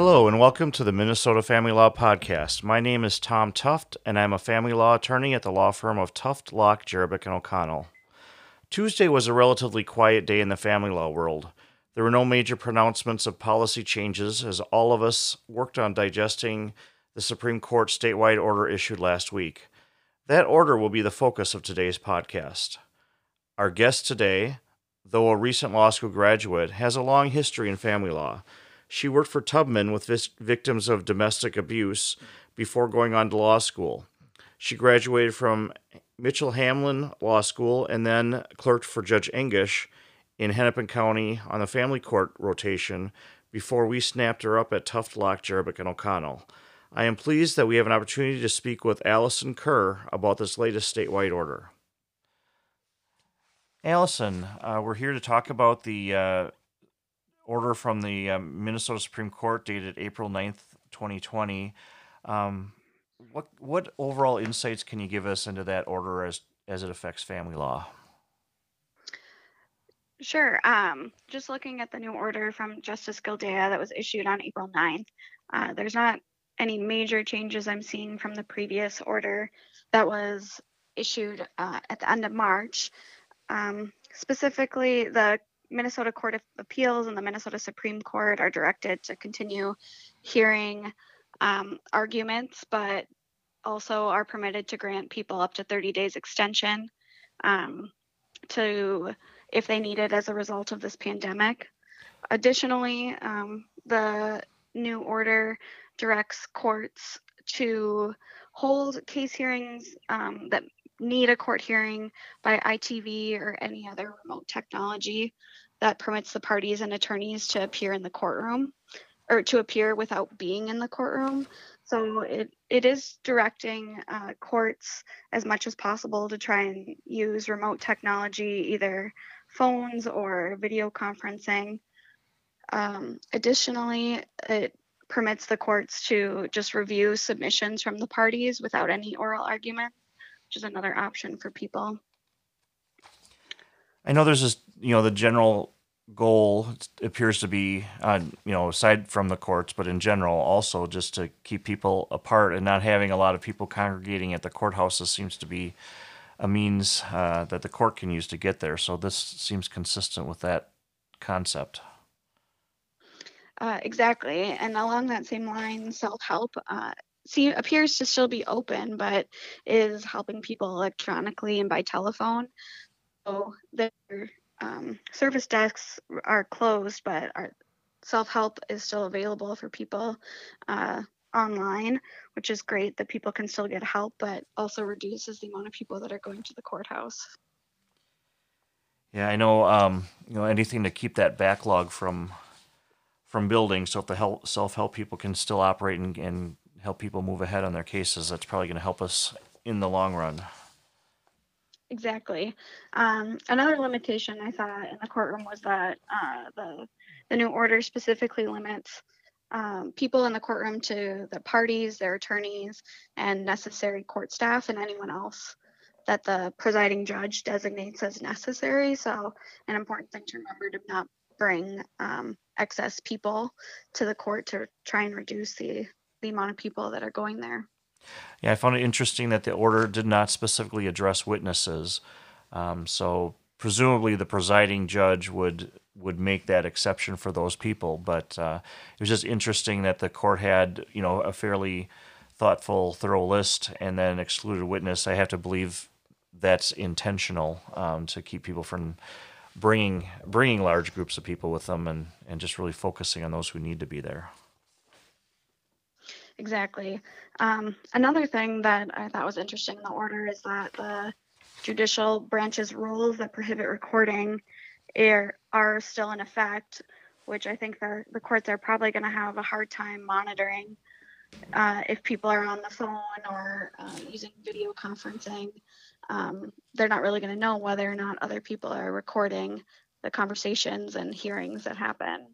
Hello, and welcome to the Minnesota Family Law Podcast. My name is Tom Tuft, and I'm a family law attorney at the law firm of Tuft, Lach, Jerabek, and O'Connell. Tuesday was a relatively quiet day in the family law world. There were no major pronouncements of policy changes as all of us worked on digesting the Supreme Court statewide order issued last week. That order will be the focus of today's podcast. Our guest today, though a recent law school graduate, has a long history in family law. She worked for Tubman with vis- victims of domestic abuse before going on to law school. She graduated from Mitchell Hamline Law School and then clerked for Judge Engish in Hennepin County on the family court rotation before we snapped her up at Tuft Lach, Jerabek, and O'Connell. I am pleased that we have an opportunity to speak with Allyson Kerr about this latest statewide order. Allyson, uh, we're here to talk about the uh, order from the um, Minnesota Supreme Court dated April 9th, 2020. Um, what what overall insights can you give us into that order as as it affects family law? Sure. Um, just looking at the new order from Justice Gildea that was issued on April 9th, uh, there's not any major changes I'm seeing from the previous order that was issued uh, at the end of March. Um, specifically, the Minnesota Court of Appeals and the Minnesota Supreme Court are directed to continue hearing um, arguments, but also are permitted to grant people up to 30 days extension um, to if they need it as a result of this pandemic. Additionally, um, the new order directs courts to hold case hearings um, that need a court hearing by ITV or any other remote technology that permits the parties and attorneys to appear in the courtroom or to appear without being in the courtroom. So it, it is directing uh, courts as much as possible to try and use remote technology, either phones or video conferencing. Um, additionally, it permits the courts to just review submissions from the parties without any oral argument, which is another option for people. I know there's this, you know, the general goal appears to be, uh, you know, aside from the courts, but in general, also just to keep people apart and not having a lot of people congregating at the courthouses seems to be a means uh, that the court can use to get there. So this seems consistent with that concept. Uh, exactly. And along that same line, self help uh, see, appears to still be open, but is helping people electronically and by telephone. So their um, service desks are closed, but our self help is still available for people uh, online, which is great that people can still get help, but also reduces the amount of people that are going to the courthouse. Yeah, I know. Um, you know, anything to keep that backlog from from building. So if the help, self-help people can still operate and, and help people move ahead on their cases, that's probably going to help us in the long run. Exactly. Um, another limitation I saw in the courtroom was that uh, the the new order specifically limits um, people in the courtroom to the parties, their attorneys, and necessary court staff, and anyone else that the presiding judge designates as necessary. So, an important thing to remember to not bring um, excess people to the court to try and reduce the the amount of people that are going there. Yeah, I found it interesting that the order did not specifically address witnesses. Um, so presumably the presiding judge would would make that exception for those people. But uh, it was just interesting that the court had you know a fairly thoughtful, thorough list, and then excluded witness. I have to believe that's intentional um, to keep people from bringing bringing large groups of people with them, and and just really focusing on those who need to be there. Exactly. Um, another thing that I thought was interesting in the order is that the judicial branch's rules that prohibit recording are, are still in effect, which I think the, the courts are probably going to have a hard time monitoring uh, if people are on the phone or uh, using video conferencing. Um, they're not really going to know whether or not other people are recording the conversations and hearings that happen.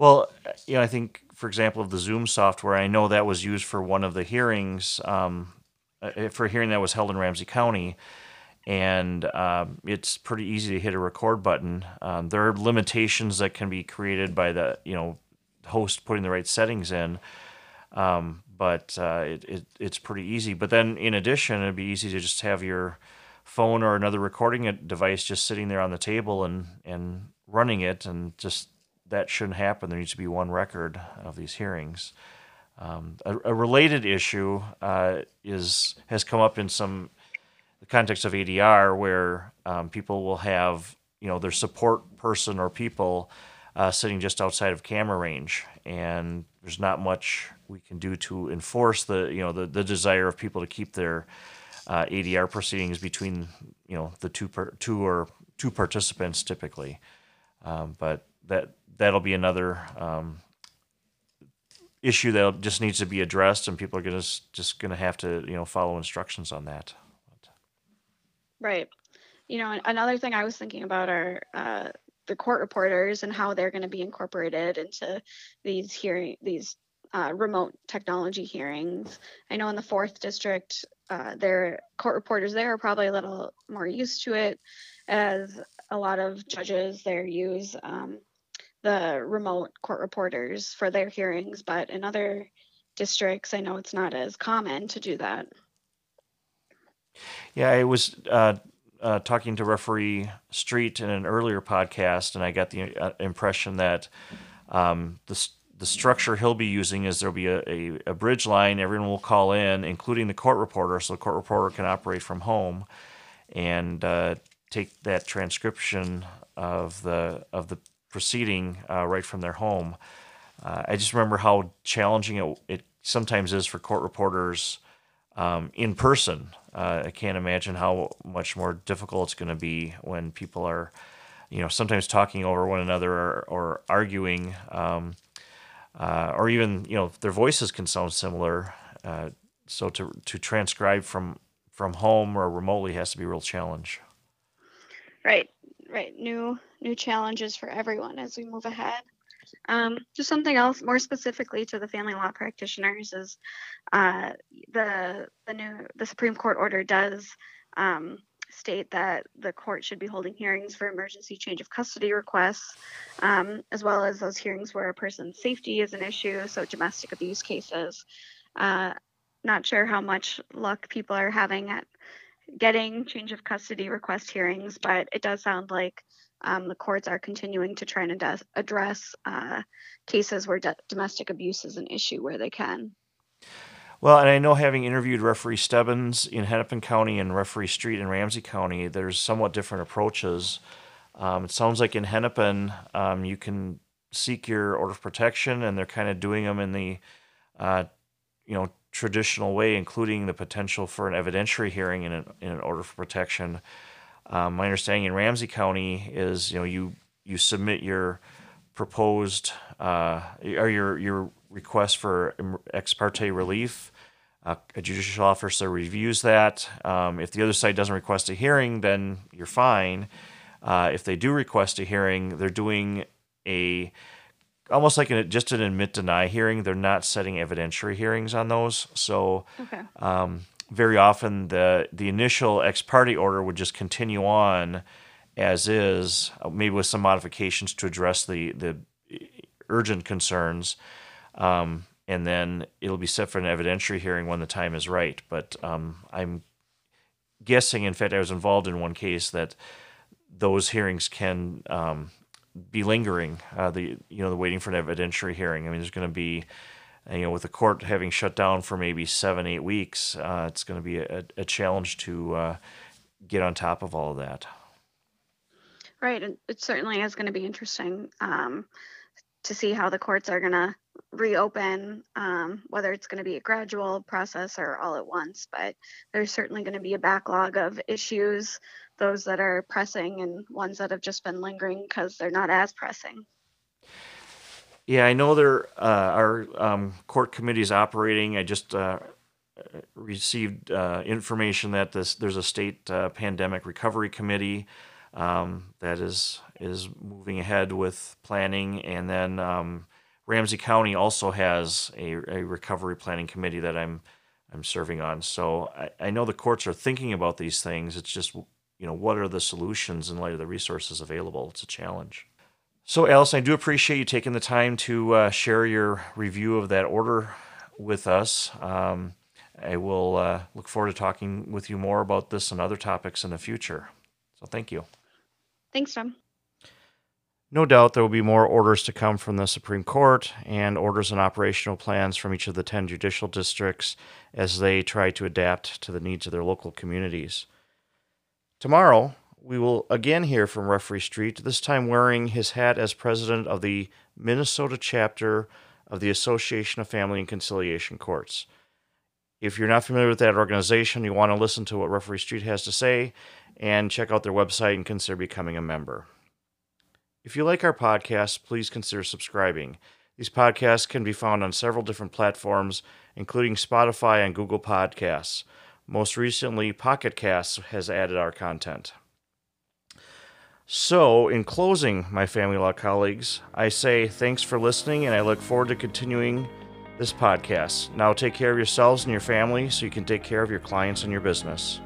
Well, you know, I think, for example, of the Zoom software, I know that was used for one of the hearings, um, uh, for a hearing that was held in Ramsey County, and um, it's pretty easy to hit a record button. Um, there are limitations that can be created by the, you know, host putting the right settings in. Um, but uh, it, it, it's pretty easy. But then, in addition, it'd be easy to just have your phone or another recording device just sitting there on the table and and running it, and just that shouldn't happen. There needs to be one record of these hearings. Um, a, a, related issue uh, is has come up in some the context of ADR, where um, people will have you know their support person or people uh, sitting just outside of camera range, and there's not much we can do to enforce the you know the, the desire of people to keep their uh, ADR proceedings between you know the two per, two or two participants typically, um, but that that'll be another um, issue that just needs to be addressed, and people are gonna just gonna have to you know follow instructions on that. Right. You know, another thing I was thinking about are uh, the court reporters and how they're going to be incorporated into these hearing these uh, remote technology hearings. I know in the fourth district, uh, their court reporters there are probably a little more used to it, as a lot of judges there use um, the remote court reporters for their hearings. But in other districts, I know it's not as common to do that. Yeah, I was uh, uh, talking to referee Street in an earlier podcast, and I got the uh, impression that um, the the structure he'll be using is there'll be a, a, a, bridge line. Everyone will call in, including the court reporter, so the court reporter can operate from home and uh, take that transcription of the of the proceeding uh, right from their home. Uh, I just remember how challenging it, it sometimes is for court reporters um, in person. Uh, I can't imagine how much more difficult it's going to be when people are, you know, sometimes talking over one another or, or arguing, um, uh, or even you know their voices can sound similar. Uh, so to to transcribe from from home or remotely has to be a real challenge. Right, right. New new challenges for everyone as we move ahead. Um, just something else more specifically to the family law practitioners is uh, the the new the Supreme Court order does um, state that the court should be holding hearings for emergency change of custody requests, um, as well as those hearings where a person's safety is an issue, so domestic abuse cases. Uh, not sure how much luck people are having at getting change of custody request hearings, but it does sound like um, the courts are continuing to try and ad- address uh, cases where de- domestic abuse is an issue where they can. Well, and I know having interviewed referee Stebbins in Hennepin County and referee Street in Ramsey County, there's somewhat different approaches. Um, it sounds like in Hennepin, um, you can seek your order of protection, and they're kind of doing them in the, uh, you know, traditional way, including the potential for an evidentiary hearing in an, in an order for protection. Um, my understanding in Ramsey County is, you know, you you submit your proposed uh, or your your request for ex parte relief. Uh, a judicial officer reviews that. Um, if the other side doesn't request a hearing, then you're fine. Uh, if they do request a hearing, they're doing a almost like an, just an admit deny hearing. They're not setting evidentiary hearings on those. So okay. um, very often the the initial ex parte order would just continue on as is, uh, maybe with some modifications to address the the urgent concerns, um, and then it'll be set for an evidentiary hearing when the time is right. But um, I'm guessing, in fact, I was involved in one case that those hearings can um, be lingering. Uh, the you know the waiting for an evidentiary hearing. I mean, there's going to be you know, with the court having shut down for maybe seven, eight weeks, uh, it's going to be a, a challenge to uh, get on top of all of that. Right. It certainly is going to be interesting um, to see how the courts are going to reopen, um, whether it's going to be a gradual process or all at once. But there's certainly going to be a backlog of issues, those that are pressing and ones that have just been lingering because they're not as pressing. Yeah, I know there uh, our um, court committee is operating. I just uh, received uh, information that this there's a state uh, pandemic recovery committee um, that is is moving ahead with planning, and then um, Ramsey County also has a, a recovery planning committee that I'm I'm serving on. So I, I know the courts are thinking about these things. It's just you know what are the solutions in light of the resources available? It's a challenge. So, Allyson, I do appreciate you taking the time to uh, share your review of that order with us. Um, I will uh, look forward to talking with you more about this and other topics in the future. So, thank you. Thanks, Tom. No doubt there will be more orders to come from the Supreme Court and orders and operational plans from each of the 10 judicial districts as they try to adapt to the needs of their local communities. Tomorrow, we will again hear from Referee Street, this time wearing his hat as president of the Minnesota chapter of the Association of Family and Conciliation Courts. If you're not familiar with that organization, you want to listen to what Referee Street has to say and check out their website and consider becoming a member. If you like our podcast, please consider subscribing. These podcasts can be found on several different platforms, including Spotify and Google Podcasts. Most recently, Pocket Casts has added our content. So, in closing, my family law colleagues, I say thanks for listening and I look forward to continuing this podcast. Now, take care of yourselves and your family so you can take care of your clients and your business.